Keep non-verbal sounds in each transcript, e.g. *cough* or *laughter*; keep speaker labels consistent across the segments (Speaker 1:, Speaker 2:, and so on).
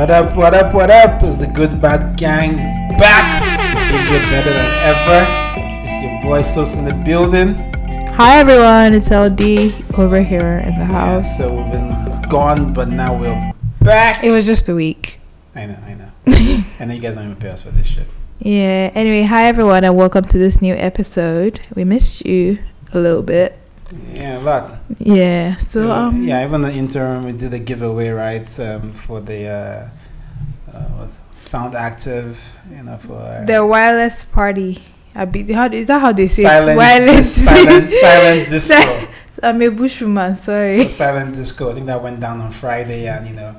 Speaker 1: What up, what up, what up? Is the Good Bad Gang back? Bigger, better than ever. It's your boy Sos in the building.
Speaker 2: Hi everyone, it's LD over here in the
Speaker 1: Yeah,
Speaker 2: house.
Speaker 1: so we've been gone, but now we're back.
Speaker 2: It was just a week.
Speaker 1: I know, I know. *laughs* I know you guys don't even pay us for this shit.
Speaker 2: Yeah. Anyway, hi everyone, and welcome to this new episode. We missed you a little bit.
Speaker 1: Yeah, a lot.
Speaker 2: Yeah. So
Speaker 1: yeah,
Speaker 2: um.
Speaker 1: yeah, even the interim, we did a giveaway, right, um, for the uh, uh, Sound Active, you know, for
Speaker 2: The wireless party. I be, how, is that how they say
Speaker 1: silent,
Speaker 2: it? Wireless.
Speaker 1: silent, silent *laughs* disco.
Speaker 2: I'm a bushwoman. Sorry.
Speaker 1: silent disco. I think that went down on Friday, and you know,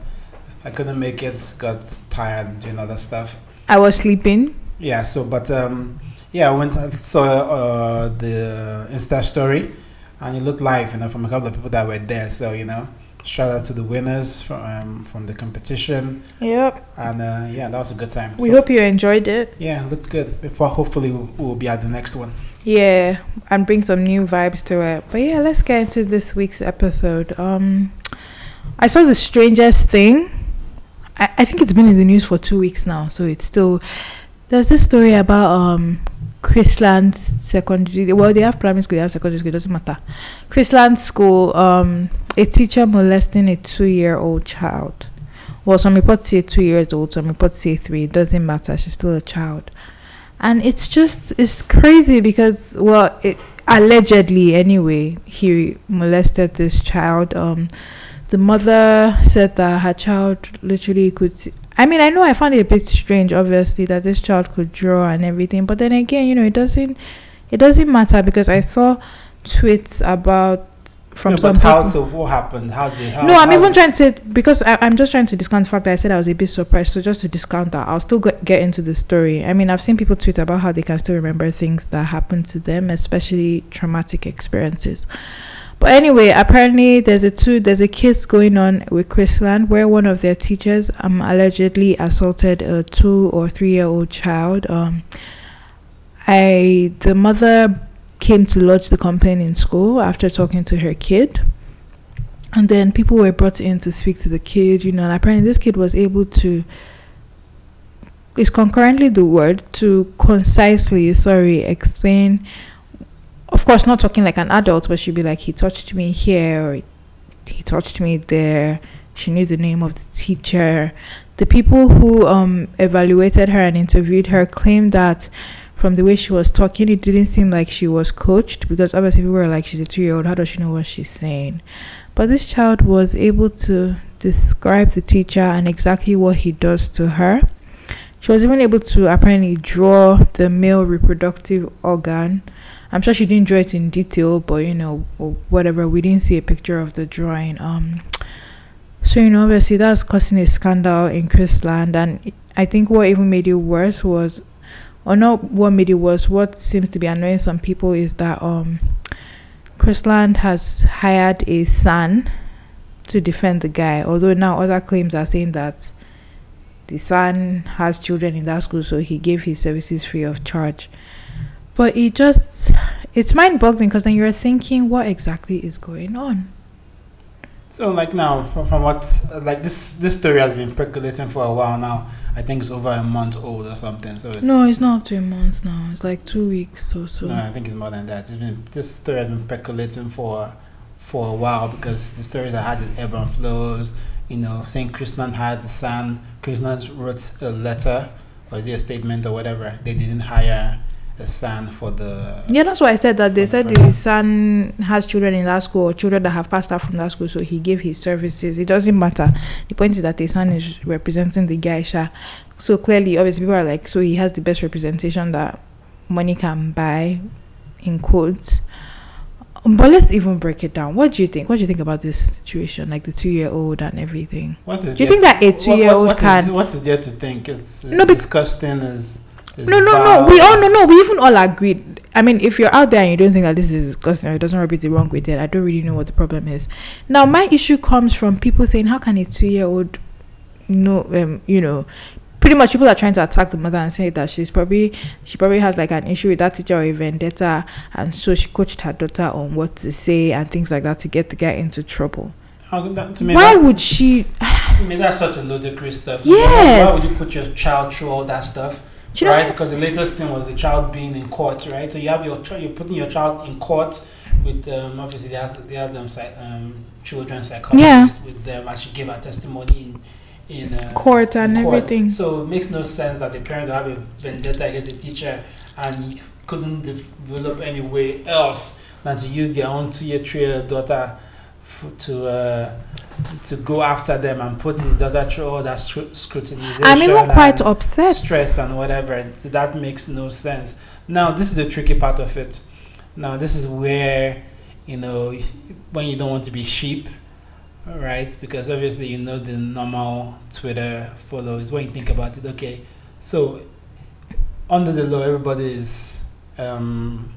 Speaker 1: I couldn't make it. Got tired doing other stuff.
Speaker 2: I was sleeping.
Speaker 1: Yeah. So, but um, yeah, I went and saw uh, the Insta story, and it looked live, you know, from a couple of people that were there. So you know, shout out to the winners from um, from the competition,
Speaker 2: Yep.
Speaker 1: and uh, yeah, that was a good time.
Speaker 2: We
Speaker 1: So,
Speaker 2: hope you enjoyed it.
Speaker 1: Yeah, looked good. Before hopefully we'll, we'll be at the next one.
Speaker 2: Yeah, and bring some new vibes to it. But yeah, let's get into this week's episode. Um, I saw the strangest thing. I, I think it's been in the news for two weeks now, so it's still. There's this story about um, Chrisland Secondary. Well, they have primary school, they have secondary school. It doesn't matter. Chrisland School. Um, a teacher molesting a two-year-old child. Well, some reports say two years old, some reports say three. It doesn't matter. She's still a child and it's just it's crazy because well it allegedly anyway he molested this child um the mother said that her child literally could i mean i know i found it a bit strange obviously that this child could draw and everything but then again you know it doesn't it doesn't matter because i saw tweets about from
Speaker 1: Yeah,
Speaker 2: some
Speaker 1: but how?
Speaker 2: people
Speaker 1: So what happened? How did? How,
Speaker 2: no, I'm
Speaker 1: how-
Speaker 2: even trying to because I, I'm just trying to discount the fact that I said I was a bit surprised. So just to discount that, I'll still get, get into the story. I mean, I've seen people tweet about how they can still remember things that happened to them, especially traumatic experiences. But anyway, apparently there's a two there's a case going on with Chrisland where one of their teachers um allegedly assaulted a two or three year old child. Um, I the mother came to lodge the complaint in school after talking to her kid. And then people were brought in to speak to the kid, you know, and apparently this kid was able to is concurrently the word to concisely, sorry, explain of course not talking like an adult, but she'd be like, He touched me here he touched me there. She knew the name of the teacher. The people who um evaluated her and interviewed her claimed that from the way she was talking, it didn't seem like she was coached because obviously people were like, she's a two year old, how does she know what she's saying? But this child was able to describe the teacher and exactly what he does to her. She was even able to apparently draw the male reproductive organ. I'm sure she didn't draw it in detail, but you know, whatever. We didn't see a picture of the drawing. Um, so you know, obviously that's causing a scandal in Chrisland, and I think what even made it worse was or not what made it worse what seems to be annoying some people is that um Chrisland has hired a SAN to defend the guy although now other claims are saying that the SAN has children in that school so he gave his services free of charge but it just it's mind-boggling because then you're thinking what exactly is going on
Speaker 1: So like now, from, from what like this this story has been percolating for a while now. I think it's over a month old or something. So it's,
Speaker 2: no it's not up to a month now it's like two weeks or so
Speaker 1: no, I think it's more than that. It's been this story has been percolating for for a while because the stories that had its ebb and flows. You know, saying Chrisland had the SAN. Chrisland wrote a letter or is it a statement or whatever. They didn't hire a SAN for the.
Speaker 2: Yeah, that's why I said that they said the SAN has children in that school or children that have passed out from that school, so he gave his services. It doesn't matter. The point is that the SAN is representing the guy, Sha. So clearly, obviously, people are like, so he has the best representation that money can buy, in quotes. But let's even break it down. What do you think? What do you think about this situation, like the two-year-old and everything?
Speaker 1: What is
Speaker 2: Do you think that a
Speaker 1: what- what-
Speaker 2: two-year-old
Speaker 1: is-
Speaker 2: can-
Speaker 1: what is there to think? It's, it's
Speaker 2: No,
Speaker 1: disgusting. Is, is
Speaker 2: No, no, no. We all no, no. We even all agreed. I mean, if you're out there and you don't think that this is disgusting or it doesn't rub it the wrong with it, I don't really know what the problem is. Now, my issue comes from people saying, "How can a two-year-old know?" Um, you know, pretty much people are trying to attack the mother and say that she's probably she probably has like an issue with that teacher or a vendetta, and so she coached her daughter on what to say and things like that to get the guy into trouble.
Speaker 1: That- to me,
Speaker 2: Why
Speaker 1: that-
Speaker 2: would she? *sighs*
Speaker 1: I mean, that's such a ludicrous stuff.
Speaker 2: Yes.
Speaker 1: Why would you put your child through all that stuff?
Speaker 2: Do you know-
Speaker 1: right? Because the latest thing was the child being in court, right? So you have your child, you're putting your child in court with um, obviously they have they have them um, children psychologists with them as she gave her testimony in in uh,
Speaker 2: Court and
Speaker 1: court.
Speaker 2: everything.
Speaker 1: So it makes no sense that the parent will have a vendetta against the teacher and couldn't develop any way else than to use their own two-year, three-year daughter to uh, to go after them and put the daughter through all that scru- scrutinization.
Speaker 2: I'm even quite upset.
Speaker 1: stress and whatever. So that makes no sense. Now, this is the tricky part of it. Now, this is where, you know, when you don't want to be sheep, right? Because obviously, you know, the normal Twitter follows. When you think about it, okay, so under the law, everybody is. Um,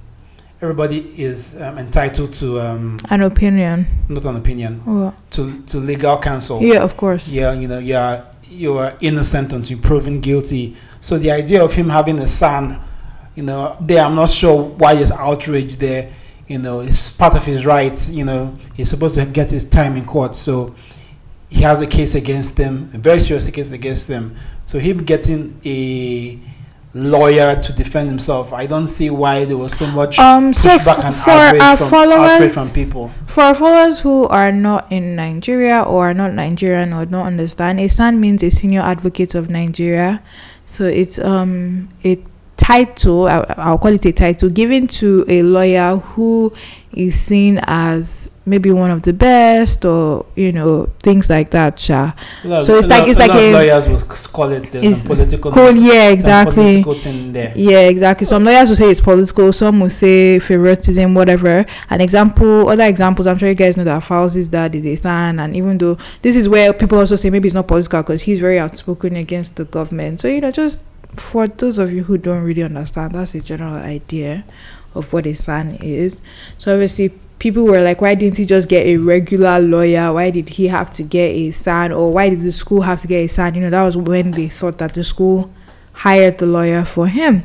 Speaker 1: Everybody is um, entitled to um,
Speaker 2: An opinion.
Speaker 1: not an opinion
Speaker 2: Well,
Speaker 1: to to legal counsel
Speaker 2: yeah, of course.
Speaker 1: yeah, you know, you are you are innocent until proven guilty. So the idea of him having a SAN, you know, there I'm not sure why there's outrage there. You know, it's part of his rights. You know, he's supposed to get his time in court. So he has a case against them, a very serious case against them. So him getting a lawyer to defend himself, I don't see why there was so much
Speaker 2: Um, so
Speaker 1: pushback and
Speaker 2: for
Speaker 1: outrage
Speaker 2: our
Speaker 1: from, outrage
Speaker 2: followers,
Speaker 1: from people.
Speaker 2: For our followers who are not in Nigeria or are not Nigerian or don't understand, a SAN means a senior advocate of Nigeria. So it's um a title, I'll call it a title, given to a lawyer who is seen as maybe one of the best or you know things like that. Sha.
Speaker 1: Lot
Speaker 2: So it's
Speaker 1: a
Speaker 2: like-
Speaker 1: lot-
Speaker 2: it's
Speaker 1: a
Speaker 2: like
Speaker 1: lot
Speaker 2: a-
Speaker 1: lawyers will call it there's
Speaker 2: It's
Speaker 1: political
Speaker 2: Cool, yeah, exactly.
Speaker 1: political thing there.
Speaker 2: Yeah, exactly. Some lawyers will say it's political, some will say favoritism, whatever. An example, other examples, I'm sure you guys know that Falz's dad is a SAN, and even though this is where people also say maybe it's not political because he's very outspoken against the government. So, you know, just for those of you who don't really understand, that's a general idea of what a SAN is. So, obviously, people were like, why didn't he just get a regular lawyer? Why did he have to get a SAN? Or why did the school have to get a SAN? You know, that was when they thought that the school hired the lawyer for him.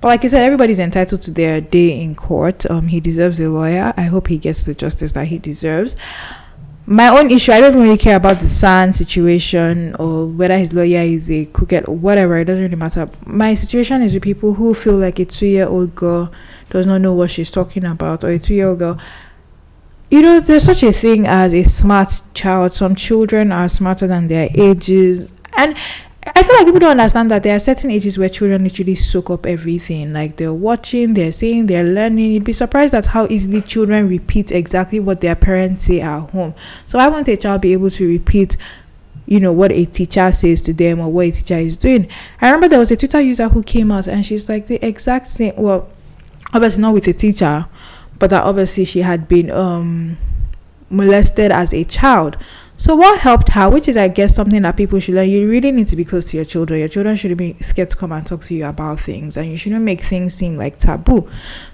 Speaker 2: But like I said, everybody's entitled to their day in court. Um, he deserves a lawyer. I hope he gets the justice that he deserves. My own issue, I don't really care about the San situation or whether his lawyer is a crooked or whatever. It doesn't really matter. My situation is with people who feel like a two-year-old girl does not know what she's talking about, or a two-year-old girl. You know, there's such a thing as a smart child. Some children are smarter than their ages, and I feel like people don't understand that there are certain ages where children literally soak up everything. Like they're watching, they're seeing, they're learning. You'd be surprised at how easily children repeat exactly what their parents say at home. So I want a child be able to repeat, you know, what a teacher says to them or what a teacher is doing. I remember there was a Twitter user who came out and she's like the exact same. Well, obviously not with a teacher, but that obviously she had been um molested as a child. So what helped her, which is I guess something that people should learn, you really need to be close to your children. Your children shouldn't be scared to come and talk to you about things and you shouldn't make things seem like taboo.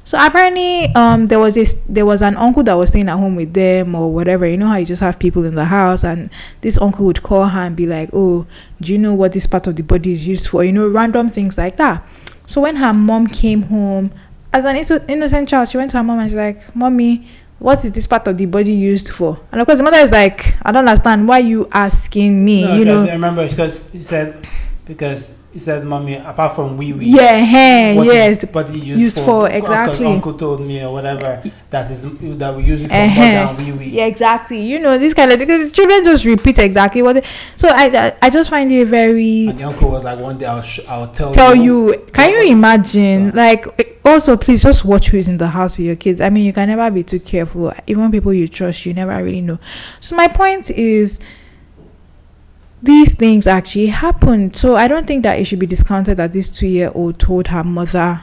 Speaker 2: So apparently um there was this there was an uncle that was staying at home with them or whatever. You know how you just have people in the house and this uncle would call her and be like, Oh, do you know what this part of the body is used for? You know, random things like that. So when her mom came home, as an innocent child, she went to her mom and she's like, Mommy, what is this part of the body used for? And of course, the mother is like, I don't understand. Why you asking me?
Speaker 1: No,
Speaker 2: you know?
Speaker 1: I remember because you said because he said, "Mommy, apart from wee wee,
Speaker 2: Yeah, hey, yes.
Speaker 1: body used,
Speaker 2: used
Speaker 1: for,
Speaker 2: for,
Speaker 1: Uncle-
Speaker 2: exactly.
Speaker 1: Uncle told me or whatever that is that we use it for
Speaker 2: Uh-huh.
Speaker 1: wee wee.
Speaker 2: Yeah, exactly. You know, this kind of because children just repeat exactly what they. So I, I, just find it very
Speaker 1: And the uncle was like, "One day I'll sh- I'll tell,
Speaker 2: tell you can you imagine
Speaker 1: So-
Speaker 2: like also please just watch who's in the house with your kids i mean you can never be too careful even people you trust you never really know so my point is these things actually happened so i don't think that it should be discounted that this two year old told her mother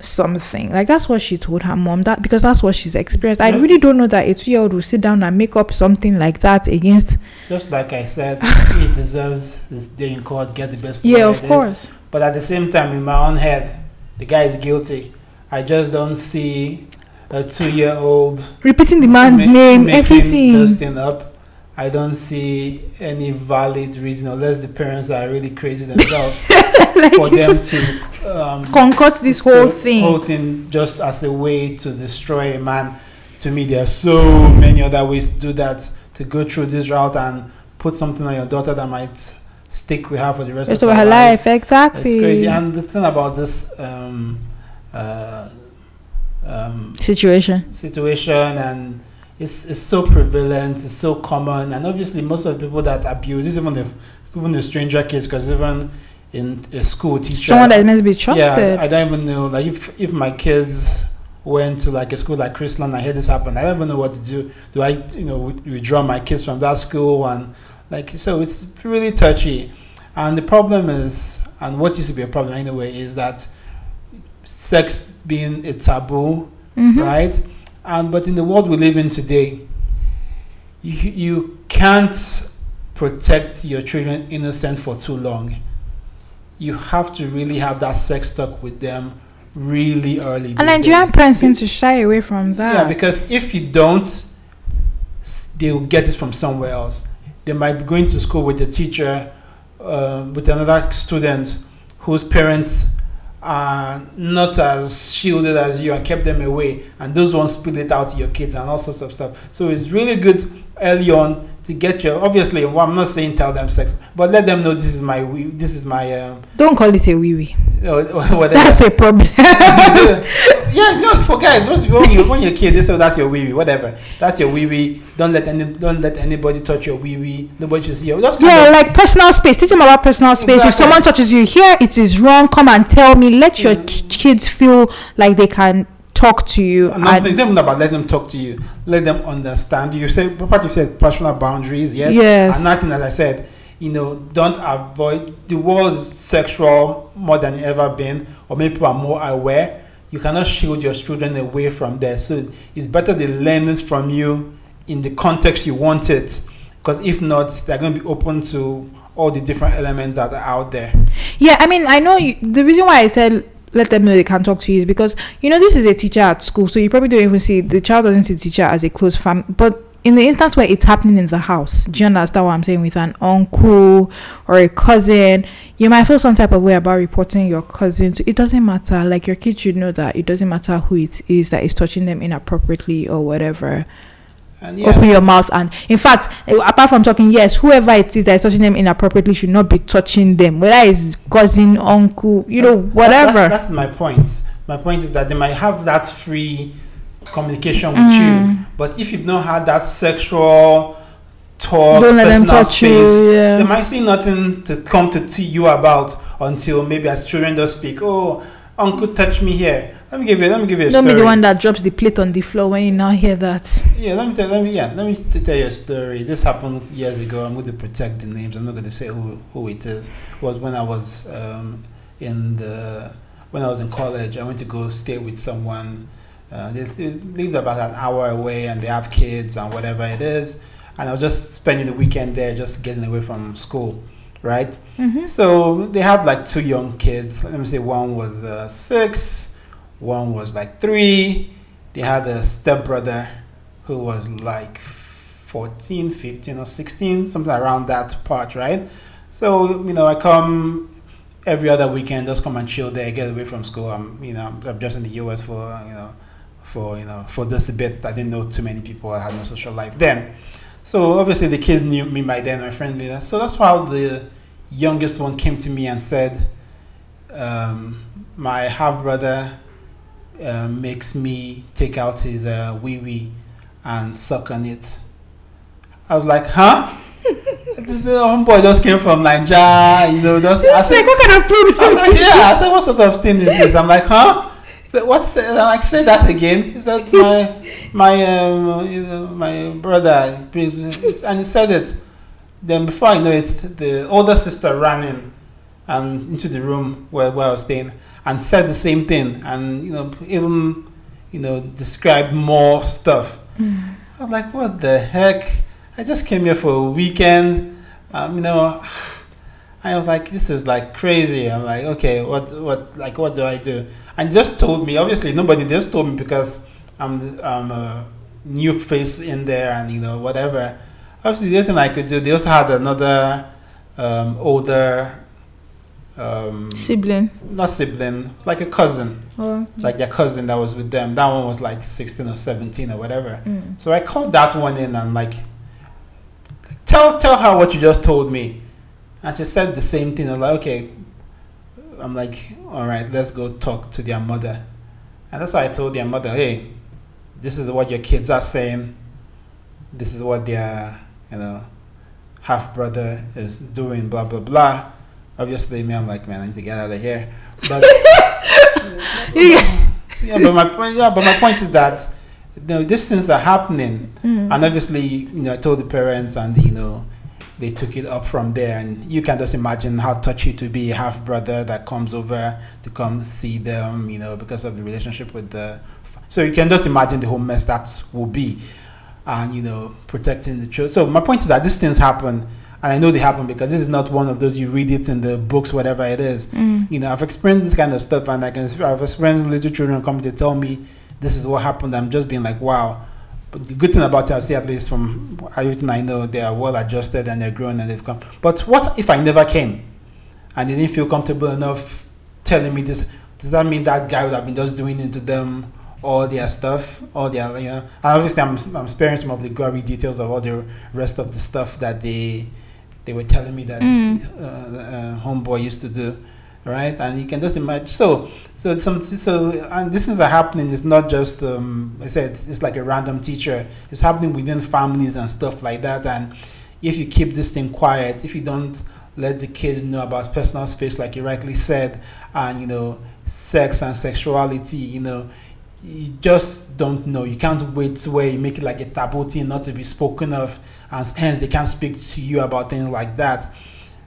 Speaker 2: something like that's what she told her mom that because that's what she's experienced i really don't know that a two year old will sit down and make up something like that against
Speaker 1: Just like I said, *sighs* he deserves his day in court, get the best.
Speaker 2: yeah of
Speaker 1: it is.
Speaker 2: course
Speaker 1: But at the same time, in my own head, the guy is guilty. I just don't see a two-year-old
Speaker 2: repeating the man's
Speaker 1: ma-
Speaker 2: name everything
Speaker 1: this thing up. I don't see any valid reason, unless the parents are really crazy themselves, *laughs*
Speaker 2: like
Speaker 1: for them to um,
Speaker 2: concoct this whole thing.
Speaker 1: whole thing just as a way to destroy a man. To me, there are so many other ways to do that. To go through this route and put something on your daughter that might stick with her for the rest,
Speaker 2: Rest
Speaker 1: of
Speaker 2: of her life,
Speaker 1: It's
Speaker 2: exactly.
Speaker 1: crazy. And the thing about this um, uh, um,
Speaker 2: Situation.
Speaker 1: situation and it's, it's so prevalent, it's so common, and obviously most of the people that abuse, is even the even the stranger kids, because even in a school teacher,
Speaker 2: Someone that needs to be trusted.
Speaker 1: yeah, I don't even know. Like if if my kids went to like a school like Chrisland, I hear this happen, I don't even know what to do. Do I you know withdraw my kids from that school and like so it's really touchy, and the problem is, and what used to be a problem anyway, is that sex being a taboo
Speaker 2: Mhm.
Speaker 1: right? And but in the world we live in today, you, you can't protect your children innocent for too long. You have to really have that sex talk with them really early.
Speaker 2: And Nigerian parents seem to shy away from that.
Speaker 1: Yeah, because if you don't, they'll get this from somewhere else. They might be going to school with a teacher, uh, with another student whose parents are not as shielded as you and kept them away, and those ones spill it out to your kids and all sorts of stuff. So it's really good early on to get your. Obviously, well, I'm not saying tell them sex, but let them know this is my wee- this is my um,
Speaker 2: Don't call it a wee wee.
Speaker 1: uh, *laughs* whatever.
Speaker 2: That's a problem. *laughs*
Speaker 1: yeah, no, for guys, when you when you when you're a kid, they say that's your wee wee, whatever. That's your wee wee. Don't let any don't let anybody touch your wee wee. Nobody should see you. Kind
Speaker 2: yeah,
Speaker 1: of-
Speaker 2: like personal space. Teach them about personal space. If someone touches you here, it is wrong. Come and tell me. Let your
Speaker 1: Mm.
Speaker 2: kids feel like they can talk to you.
Speaker 1: I'm not
Speaker 2: and-
Speaker 1: thinking even about let them talk to you. Let them understand. You say what you said, personal boundaries, yes.
Speaker 2: Yes.
Speaker 1: And nothing as I said, you know, don't avoid the world is sexual more than ever been, or maybe people are more aware. You cannot shield your children away from there. So it's better they learn it from you in the context you want it. Because if not, they're going to be open to all the different elements that are out there.
Speaker 2: Yeah, I mean, I know you, the reason why I said let them know they can talk to you because you know this is a teacher at school, so you probably don't even see the child doesn't see the teacher as a close family. But in the instance where it's happening in the house, do you understand what I'm saying? With an uncle or a cousin, you might feel some type of way about reporting your cousin. So it doesn't matter. Like your kids should know that it doesn't matter who it is that is touching them inappropriately or whatever
Speaker 1: yeah,
Speaker 2: open your mouth and in fact apart from talking yes whoever it is that is touching them inappropriately should not be touching them whether it's cousin uncle you know whatever
Speaker 1: that- that's my point. My point is that they might have that free communication with
Speaker 2: Mm.
Speaker 1: you, but if you've not had that sexual talk,
Speaker 2: don't let them
Speaker 1: personal
Speaker 2: touch
Speaker 1: space,
Speaker 2: you
Speaker 1: they might see nothing to come to you about until maybe as children just speak. Oh, uncle, touch me here. Let me give you. Let me give you a
Speaker 2: don't
Speaker 1: story.
Speaker 2: be the one that drops the plate on the floor when you now hear that
Speaker 1: Yeah, let me tell. Let me yeah. Let me tell you a story. This happened years ago. I'm going to protect the names. I'm not going to say who who it is. It was when I was um, in the when I was in college. I went to go stay with someone. Uh, they, they lived about an hour away, and they have kids and whatever it is. And I was just spending the weekend there, just getting away from school, right?
Speaker 2: mm-hmm.
Speaker 1: So they have like two young kids. Let me say one was uh, six, one was like three. They had a stepbrother who was like 14, 15 or 16, something around that part, right? So, you know, I come every other weekend, just come and chill there, get away from school. I'm, you know, I'm just in the US for, you know, for, you know, for just a bit. I didn't know too many people. I had no social life then. So obviously the kids knew me by then, my friend knew. So that's how the youngest one came to me and said, um, "My half brother uh, makes me take out his uh, wee wee and suck on it." I was like, "Huh?" *laughs* the homeboy just came from Nigeria, you know. Just I said,
Speaker 2: like what kind of
Speaker 1: I'm like,
Speaker 2: is
Speaker 1: yeah, I said, what sort of thing is this? I'm like, huh? What's the, I'm like, say that again. He said, my, my, um, you know, my brother, brings- and he said it. Then before I know it, the older sister ran in and into the room where, where I was staying and said the same thing and, you know, even, you know, described more stuff. I was like, what the heck? I just came here for a weekend. Um, you know, I was like, this is like crazy. I'm like, okay, what, what, like, what do I do? And just told me. Obviously, nobody just told me because I'm, I'm a new face in there, and you know, whatever. Obviously, the other thing I could do. They also had another um, older, um,
Speaker 2: sibling
Speaker 1: not sibling, like a cousin,
Speaker 2: or
Speaker 1: like their cousin that was with them. That one was like 16 or 17 or whatever.
Speaker 2: mm.
Speaker 1: So I called that one in and like tell tell her what you just told me. And she said the same thing. I'm like, okay. I'm like, all right, let's go talk to their mother. And that's why I told their mother, hey, this is what your kids are saying. This is what their, you know, half brother is doing, blah blah blah. Obviously, me, I'm like, man, I need to get out of here. But *laughs*
Speaker 2: Yeah.
Speaker 1: yeah, but my point, yeah, but my point is that you know, these things are happening,
Speaker 2: Mm.
Speaker 1: and obviously, you know, I told the parents, and you know, they took it up from there, and you can just imagine how touchy to be a half brother that comes over to come see them, you know, because of the relationship with the. So you can just imagine the whole mess that will be, and you know, protecting the children. So my point is that these things happen. And I know they happen because this is not one of those you read it in the books, whatever it is
Speaker 2: Mm.
Speaker 1: you know, I've experienced this kind of stuff, and I can I've experienced little children come to tell me this is what happened. I'm just being like, wow. But the good thing about it, I see at least from everything I know, they are well adjusted and they're grown and they've come. But what if I never came, and they didn't feel comfortable enough telling me this? Does that mean that guy would have been just doing it to them? All their stuff, all their, you know, and obviously I'm, I'm sparing some of the gory details of all the rest of the stuff that they they were telling me that
Speaker 2: Mm.
Speaker 1: uh, uh, homeboy used to do, right? And you can just imagine. So, so some, so, and these things are happening. It's not just, um, I said, it's like a random teacher. It's happening within families and stuff like that. And if you keep this thing quiet, if you don't let the kids know about personal space, like you rightly said, and you know, sex and sexuality, you know, you just don't know. You can't wait to where you make it like a taboo thing not to be spoken of, and hence they can't speak to you about things like that.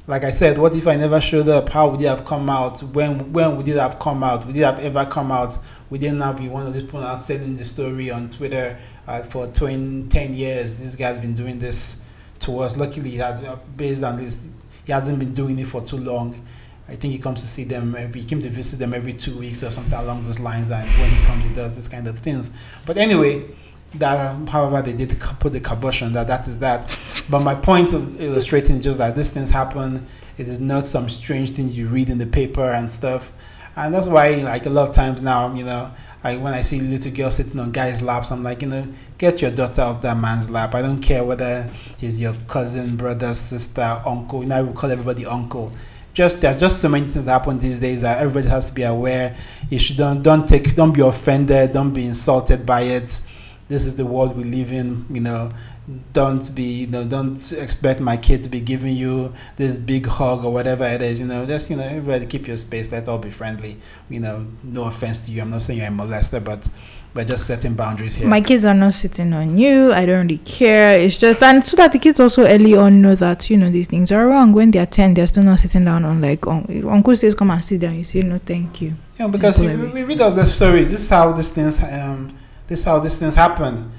Speaker 1: Like I said, what if I never showed up? How would it have come out? When when would it have come out? Would it have ever come out? Would it now be one of these people out selling the story on Twitter uh, for 20, 10 years? This guy's been doing this to us. Luckily, has, uh, based on this, he hasn't been doing it for too long. I think he comes to see them every, he came to visit them every two weeks or something along those lines. And when he comes, he does this kind of things. But anyway, that however they did put the kibosh that, that is that. But my point of illustrating is just that these things happen. It is not some strange things you read in the paper and stuff. And that's why, like a lot of times now, you know, I, when I see little girls sitting on guys' laps, I'm like, you know, get your daughter off that man's lap. I don't care whether he's your cousin, brother, sister, uncle. Now we call everybody uncle. Just there's just so many things that happen these days that everybody has to be aware. You should don't don't take don't be offended, don't be insulted by it. This is the world we live in, you know. Don't be you know, don't expect my kid to be giving you this big hug or whatever it is, you know. Just you know, everybody keep your space, let's all be friendly. You know, no offense to you. I'm not saying you're a molester, but but just setting boundaries here.
Speaker 2: My kids are not sitting on you. I don't really care. It's just and so that the kids also early on know that you know these things are wrong. When they're ten, they're still not sitting down on like un- uncle says come and sit down. You say no, thank you.
Speaker 1: You know, because we, we read all the stories. This is how these things, um, this is how these things happen,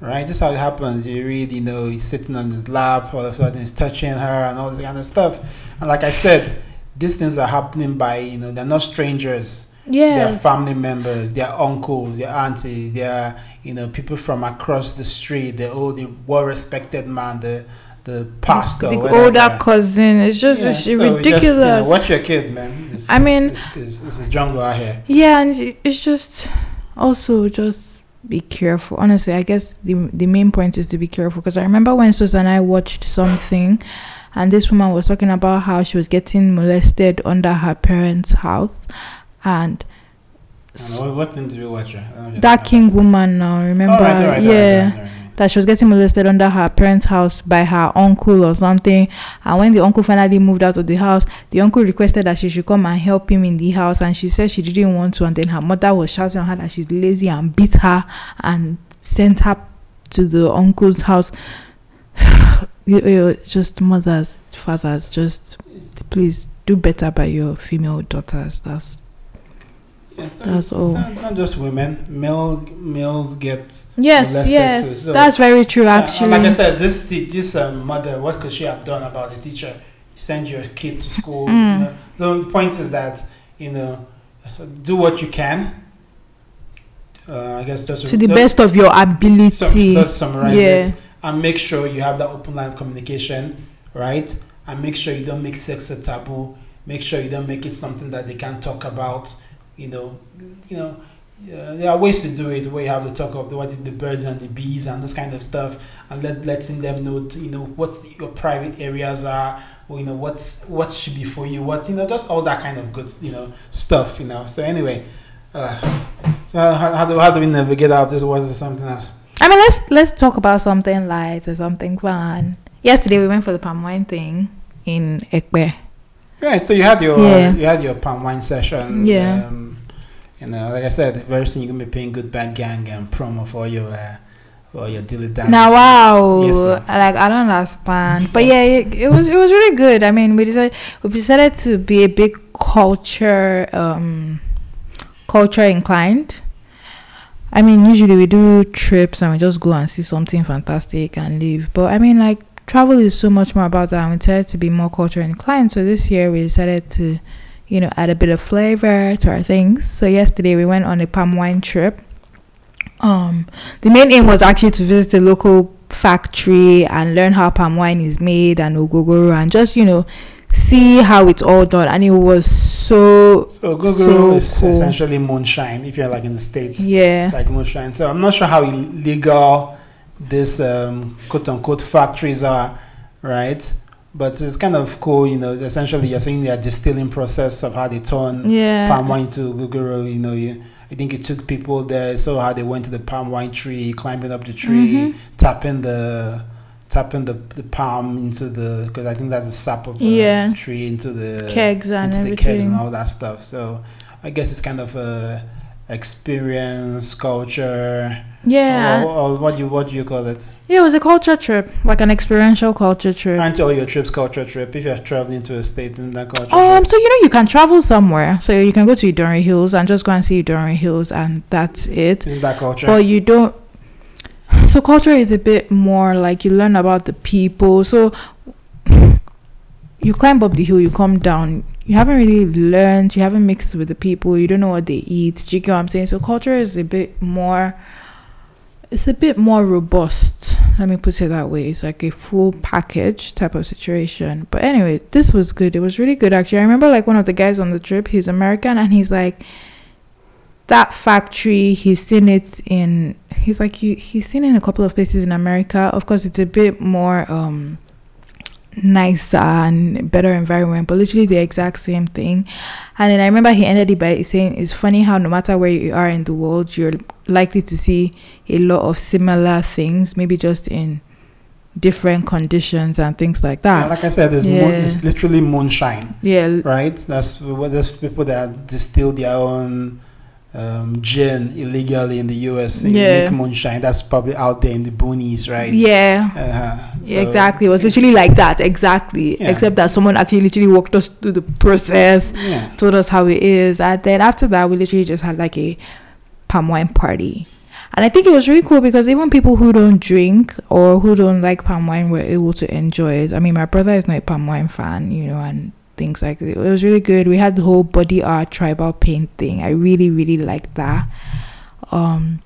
Speaker 1: right? This is how it happens. You read, you know, he's sitting on his lap, all of a sudden he's touching her and all this kind of stuff. And like I said, these things are happening by, you know, they're not strangers.
Speaker 2: Yeah.
Speaker 1: They're family members, they're uncles, they're aunties, they're, you know, people from across the street, the old, the well-respected man, the the pastor,
Speaker 2: the older cousin. It's just
Speaker 1: Yeah,
Speaker 2: it's
Speaker 1: so just, you know,
Speaker 2: ridiculous.
Speaker 1: watch your kids, man. It's,
Speaker 2: I mean-
Speaker 1: it's, it's, it's a jungle out here.
Speaker 2: Yeah, and it's just also just be careful. Honestly, I guess the the main point is to be careful because I remember when Susan and I watched something, and this woman was talking about how she was getting molested under her parents' house, and
Speaker 1: I don't know, what thing did you watch?
Speaker 2: That King woman now remember,
Speaker 1: oh, All right, right,
Speaker 2: yeah.
Speaker 1: all right, all right.
Speaker 2: That she was getting molested under her parents' house by her uncle or something. And when the uncle finally moved out of the house, the uncle requested that she should come and help him in the house. And she said she didn't want to. And then her mother was shouting on her that she's lazy and beat her and sent her to the uncle's house. *sighs* Just mothers, fathers, just please do better by your female daughters. That's
Speaker 1: Yes,
Speaker 2: That's all.
Speaker 1: Not, not just women. Male males get.
Speaker 2: yes, yes,
Speaker 1: so-
Speaker 2: that's very true. Actually,
Speaker 1: like I said, this this um, mother, what could she have done about the teacher? Send your kid to school.
Speaker 2: Mm.
Speaker 1: You know? The point is that you know, do what you can. Uh, I guess just
Speaker 2: to the best of your
Speaker 1: sum-
Speaker 2: ability.
Speaker 1: just summarize
Speaker 2: Yeah.
Speaker 1: it, and make sure you have that open line of communication, right? And make sure you don't make sex a taboo. Make sure you don't make it something that they can't talk about. You know, you know, yeah, there are ways to do it where you have to talk of the, what the birds and the bees and this kind of stuff, and let letting them know, you know, what your private areas are, or, you know, what's what should be for you, what you know, just all that kind of good, you know, stuff, you know. So anyway, uh, so how, how do how do we navigate out of this? What is something else?
Speaker 2: I mean, let's let's talk about something light or something fun. Yesterday we went for the palm wine thing in Epe.
Speaker 1: Right. So you had your
Speaker 2: Yeah.
Speaker 1: you had your palm wine session.
Speaker 2: Yeah.
Speaker 1: Um, you know, like I said, very soon you're gonna be paying good bad gang and promo for your uh, for your dilly dally.
Speaker 2: Now, wow,
Speaker 1: Yes,
Speaker 2: like I don't understand, but yeah, it, it was it was really good. I mean, we decided we decided to be a big culture um culture inclined. I mean, usually we do trips and we just go and see something fantastic and leave. But I mean, like travel is so much more about that. And we decided to be more culture inclined. So this year we decided to, you know, add a bit of flavor to our things. So yesterday we went on a palm wine trip. Um, the main aim was actually to visit a local factory and learn how palm wine is made and ogogoro and just you know see how it's all done. And it was so
Speaker 1: So Google
Speaker 2: So
Speaker 1: is
Speaker 2: cool.
Speaker 1: essentially moonshine if you're like in the states.
Speaker 2: yeah.
Speaker 1: Like moonshine. So I'm not sure how illegal this um, quote unquote factories are, right? But it's kind of cool, you know. Essentially, you're saying their distilling process of how they turn
Speaker 2: Yeah.
Speaker 1: palm wine to guguro. You know, you, I think it took people there, saw how they went to the palm wine tree, climbing up the tree,
Speaker 2: Mhm.
Speaker 1: tapping the tapping the, the palm into the because I think that's the sap of the
Speaker 2: Yeah.
Speaker 1: tree into the
Speaker 2: Kegs and
Speaker 1: into the kegs and all that stuff. So I guess it's kind of a experience, culture,
Speaker 2: Yeah.
Speaker 1: or, or what you what do you call it?
Speaker 2: Yeah, it was a culture trip, like an experiential culture trip.
Speaker 1: Aren't all your trips culture trip? If you're traveling to a state in that culture
Speaker 2: Um,
Speaker 1: trip?
Speaker 2: so you know you can travel somewhere. So you can go to Idanre Hills and just go and see Idanre Hills, and that's it.
Speaker 1: in that culture.
Speaker 2: But you don't. So culture is a bit more like you learn about the people. So you climb up the hill, you come down. You haven't really learned. You haven't mixed with the people. You don't know what they eat. Do you get what I'm saying? So culture is a bit more. It's a bit more robust. Let me put it that way. It's like a full package type of situation. But anyway, this was good. It was really good actually. I remember like one of the guys on the trip. He's American and he's like that factory he's seen it in he's like you he's seen it in a couple of places in america of course it's a bit more um nicer and better environment but literally the exact same thing and then i remember he ended it by saying it's funny how no matter where you are in the world you're likely to see a lot of similar things maybe just in different conditions and things like
Speaker 1: Yeah,
Speaker 2: that
Speaker 1: like I said, it's, moon,
Speaker 2: Yeah.
Speaker 1: it's literally moonshine,
Speaker 2: yeah
Speaker 1: right? That's what there's people that distill their own um, gin illegally in the U.S. and
Speaker 2: Yeah.
Speaker 1: make moonshine. That's probably out there in the boonies, right?
Speaker 2: yeah
Speaker 1: Uh-huh.
Speaker 2: Yeah,
Speaker 1: So-
Speaker 2: exactly. It was literally like that. Exactly.
Speaker 1: Yeah.
Speaker 2: Except that someone actually literally walked us through the process,
Speaker 1: Yeah.
Speaker 2: told us how it is. And then after that, we literally just had like a palm wine party. And I think it was really cool because even people who don't drink or who don't like palm wine were able to enjoy it. I mean, my brother is not a palm wine fan, you know, and things like that. It was really good. We had the whole body art tribal paint thing. I really, really liked that. Um,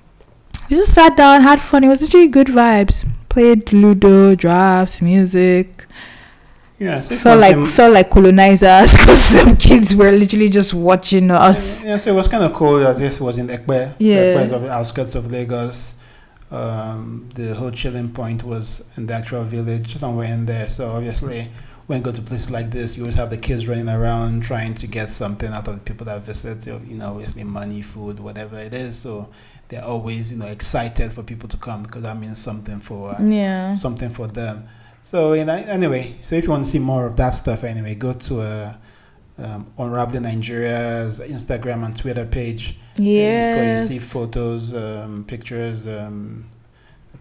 Speaker 2: we just sat down, had fun. It was literally good vibes. Played Ludo, drafts, music.
Speaker 1: Yeah. So
Speaker 2: Felt like felt like colonizers *laughs* because some kids were literally just watching us.
Speaker 1: Yeah, so it was kind of cool that this was in Epe.
Speaker 2: Yeah.
Speaker 1: Epe of the outskirts of Lagos. Um, the whole chilling point was in the actual village, somewhere in there. So obviously, when you go to places like this, you always have the kids running around trying to get something out of the people that visit. You you know, obviously money, food, whatever it is. So they're always, you know, excited for people to come because that means something for uh,
Speaker 2: Yeah.
Speaker 1: something for them. So you know, anyway, so if you want to see more of that stuff, anyway, go to uh, um, Unraveling Nigeria's Instagram and Twitter page.
Speaker 2: Yeah.
Speaker 1: For you see photos, um, pictures. Um,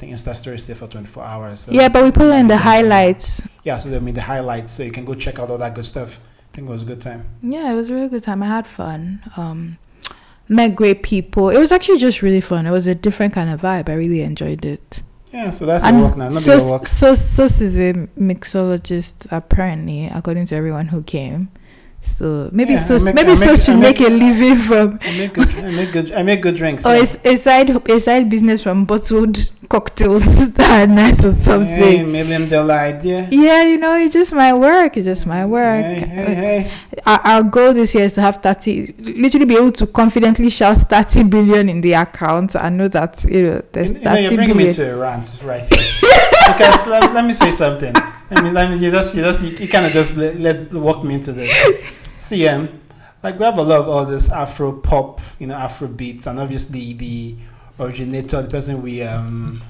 Speaker 1: think Insta stories stay for 24 hours. So
Speaker 2: Yeah, but we put it in the highlights.
Speaker 1: Yeah, so they made the highlights, so you can go check out all that good stuff. I think it was a good time.
Speaker 2: Yeah, it was a really good time. I had fun. Um, met great people. It was actually just really fun. It was a different kind of vibe. I really enjoyed it.
Speaker 1: Yeah, so that's
Speaker 2: And
Speaker 1: work now. Not your work.
Speaker 2: Sus, Sus is a mixologist, apparently, according to everyone who came. So maybe
Speaker 1: Yeah,
Speaker 2: Sus,
Speaker 1: make-
Speaker 2: maybe
Speaker 1: I make-
Speaker 2: Sus should make,
Speaker 1: make-
Speaker 2: a living from,
Speaker 1: I make good. I make good. I make good drinks.
Speaker 2: or
Speaker 1: yeah.
Speaker 2: it's a side, a side business from bottled cocktails *laughs* that night or something.
Speaker 1: Hey, million dollar idea.
Speaker 2: Yeah, you know, it just might work. It just might work.
Speaker 1: Hey, hey, hey.
Speaker 2: Our, our goal this year is to have 30, literally be able to confidently shout 30 billion in the account I know that, you know, there's
Speaker 1: You, you know, you're
Speaker 2: 30
Speaker 1: bringing me to a rant right *laughs* here. Because let, let me say something. Let me, let me, you just, you just, you, kind of just let, let walk me into this. CM, like we have a lot of all this Afro pop, you know, Afro beats, and obviously the originator, the person we um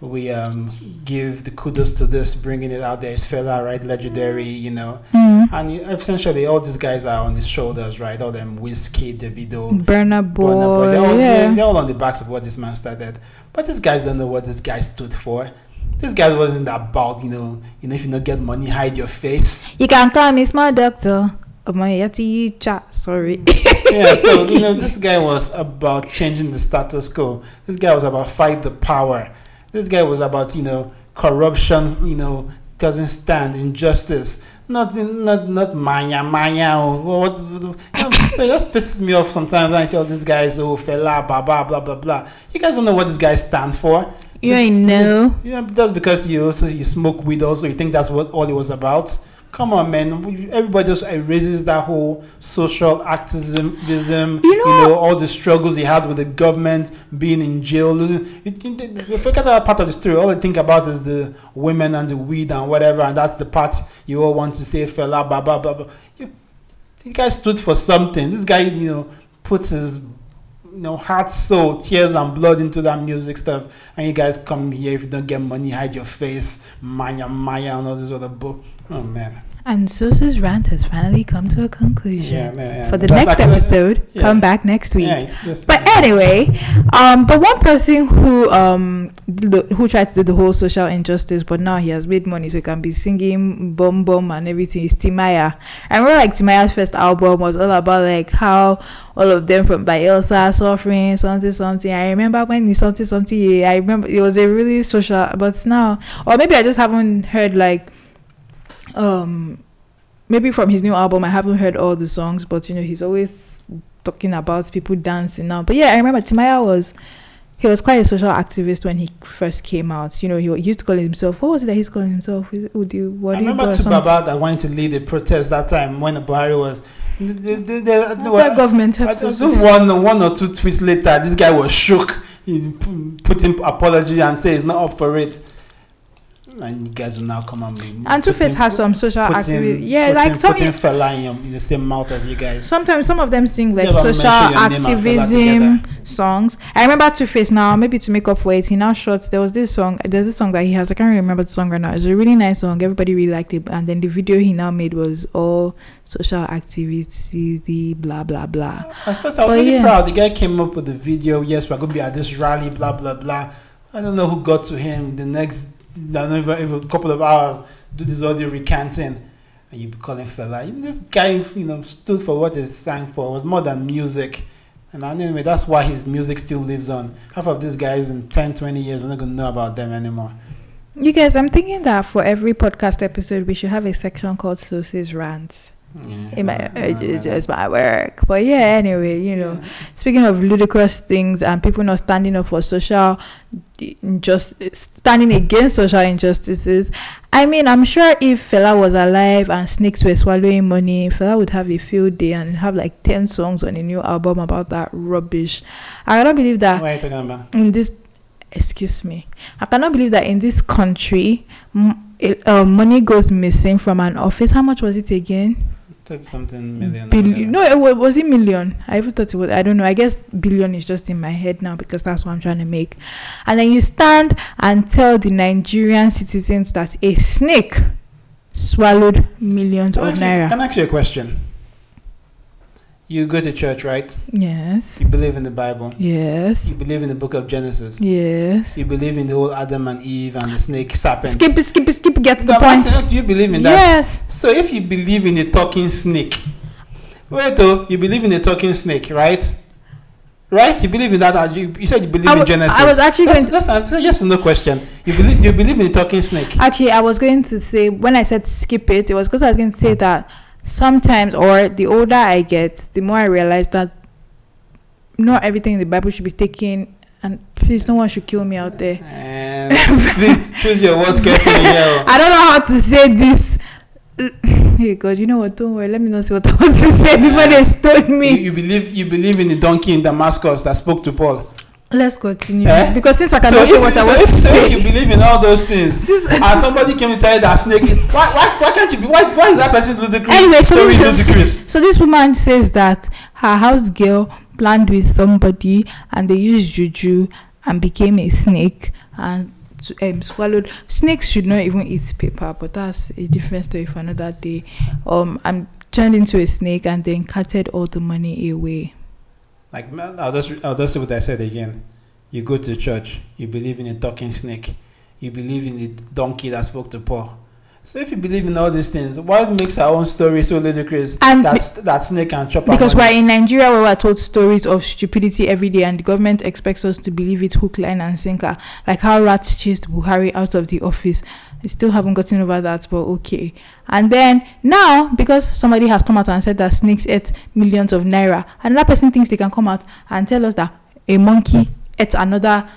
Speaker 1: we um give the kudos to this, bringing it out there is Fela, right? Legendary, you know,
Speaker 2: Mm.
Speaker 1: and essentially all these guys are on his shoulders, right? All them Wizkid, Davido,
Speaker 2: Burner
Speaker 1: Burna
Speaker 2: Boy.
Speaker 1: Boy. They're all,
Speaker 2: yeah.
Speaker 1: they're all on the backs of what this man started. But these guys don't know what this guy stood for. This guy wasn't about, you know, you know, if you don't get money, hide your face.
Speaker 2: You can call me small doctor. Oh my yati chat. Sorry. *laughs*
Speaker 1: yeah, so you know, this guy was about changing the status quo. This guy was about fight the power. This guy was about, you know, corruption, you know, doesn't stand, injustice. Not not not mania mania or oh, what you know, so it just pisses me off sometimes when I see all these guys, oh Fela, blah blah blah blah blah. You guys don't know what this guy stands for.
Speaker 2: You ain't know.
Speaker 1: Yeah, that's because you also you smoke weed also you think that's what all it was about. Come on, man! Everybody just erases that whole social activism.
Speaker 2: You know-
Speaker 1: all the struggles he had with the government, being in jail, losing. You, you, you forget that part of the story. All they think about is the women and the weed and whatever, and that's the part you all want to say, Fela, blah blah blah blah. You, you guys stood for something. This guy, you know, put his you know, heart, soul, tears, and blood into that music stuff. And you guys come here if you don't get money, hide your face, Maya, Maya, and all this other book. Oh man.
Speaker 2: And Sosa's rant has finally come to a conclusion.
Speaker 1: Yeah, yeah, yeah.
Speaker 2: For the
Speaker 1: That's
Speaker 2: next episode, come back next week. But anyway, um, but one person who um the, who tried to do the whole social injustice, but now he has made money, so he can be singing "Bum Bum" and everything. Is Timaya. I remember like Timaya's first album was all about like how all of them from Bayelsa suffering something something. I remember when he something something. I remember it was a really social, but now or maybe I just haven't heard like um maybe from his new album I haven't heard all the songs, but you know he's always talking about people dancing now. But yeah, I remember Timaya was he was quite a social activist when he first came out. You know, he used to call himself. What was it that he's calling himself? Udi
Speaker 1: I
Speaker 2: Wadi
Speaker 1: remember
Speaker 2: or something?
Speaker 1: Tubaba that wanted to lead a protest that time when Buhari was. The, the, the, the,
Speaker 2: After government
Speaker 1: I
Speaker 2: helped
Speaker 1: just one, one or two tweets later, this guy was shook. He put in apology and say he's not up for it. And you guys will now come and be.
Speaker 2: And Two Face has some social activity. Yeah,
Speaker 1: putting,
Speaker 2: like some
Speaker 1: putting Fela in, in the same mouth as you guys.
Speaker 2: sometimes some of them sing like social
Speaker 1: mention your name and Fela
Speaker 2: activism songs. I remember Two Face now, maybe to make up for it, he now shot there was this song there's this song that he has, I can't really remember the song right now. It's a really nice song, everybody really liked it. And then the video he now made was all social activity, the blah blah blah.
Speaker 1: At first, I was
Speaker 2: But
Speaker 1: really
Speaker 2: yeah.
Speaker 1: proud. The guy came up with the video. Yes, we're going to be at this rally, blah, blah, blah. I don't know who got to him the next, don't a couple of hours, do this audio recanting. And you be calling Fela. This guy, you know, stood for what he sang for. It was more than music. And anyway, that's why his music still lives on. Half of these guys in 10, 20 years, we're not going to know about them anymore.
Speaker 2: You guys, I'm thinking that for every podcast episode we should have a section called Sources Rants. It might it's just- just my work. But yeah, anyway, you know. Speaking of ludicrous things and people not standing up for social injustice, standing against social injustices, I mean, I'm sure if Fela was alive and snakes were swallowing money, Fela would have a field day and have like 10 songs on a new album about that rubbish. I cannot believe that
Speaker 1: What are you talking about?
Speaker 2: in this, excuse me, I cannot believe that in this country, m- it, uh, money goes missing from an office. How much was it again?
Speaker 1: 30 something million.
Speaker 2: Billion. No, it was it million? I even thought it was. I don't know. I guess billion is just in my head now because that's what I'm trying to make. And then you stand and tell the Nigerian citizens that a snake swallowed millions of
Speaker 1: you-
Speaker 2: naira.
Speaker 1: Can I ask you a question? You go to church, right?
Speaker 2: Yes.
Speaker 1: You believe in the Bible.
Speaker 2: Yes.
Speaker 1: You believe in the book of Genesis.
Speaker 2: Yes.
Speaker 1: You believe in the whole Adam and Eve and the snake serpent.
Speaker 2: Skip, skip, skip. Get to the point.
Speaker 1: Do you believe in that?
Speaker 2: Yes.
Speaker 1: So if you believe in the talking snake, wait though, you believe in the talking snake, right? Right? You believe in that? You, you said you believe
Speaker 2: I
Speaker 1: in Genesis.
Speaker 2: I was actually going
Speaker 1: that's,
Speaker 2: to.
Speaker 1: that's, a yes or no question. You believe you believe in the talking snake?
Speaker 2: Actually, I was going to say when I said skip it, it was because I was going to say hmm. that sometimes, or the older I get, the more I realize that not everything in the Bible should be taken and Please, no one should kill me out there.
Speaker 1: Um, *laughs* and choose your words carefully here.
Speaker 2: I don't know how to say this. Hey God, you know what? Don't worry. Let me not say what I want to say before they stone
Speaker 1: You,
Speaker 2: me.
Speaker 1: you believe you believe in the donkey in Damascus that spoke to Paul.
Speaker 2: Let's continue
Speaker 1: Eh?
Speaker 2: because since I
Speaker 1: So
Speaker 2: cannot
Speaker 1: if,
Speaker 2: say what I
Speaker 1: so
Speaker 2: want to
Speaker 1: so
Speaker 2: say,
Speaker 1: you believe in all those things, *laughs* and somebody came to tell you that snake, is, why, why, why can't you be? Why, why is that person ludicrous?
Speaker 2: anyway, so
Speaker 1: Sorry,
Speaker 2: this so this woman says that her house girl planned with somebody and they used juju and became a snake and to, um, swallowed. Snakes should not even eat paper, but that's a different story for another day. Um, and turned into a snake and then carted all the money away.
Speaker 1: Like man, I'll just I'll just say what I said again. You go to church, you believe in a talking snake, you believe in the donkey that spoke to Paul. So if you believe in all these things, what makes our own story so ludicrous?
Speaker 2: And
Speaker 1: That's that snake can chop
Speaker 2: Because
Speaker 1: money?
Speaker 2: we're in Nigeria where we're told stories of stupidity every day and the government expects us to believe it hook, line and sinker. Like how rats chased Buhari out of the office. Still haven't gotten over that, but okay. And then now, because somebody has come out and said that snakes ate millions of naira, another person thinks they can come out and tell us that a monkey ate another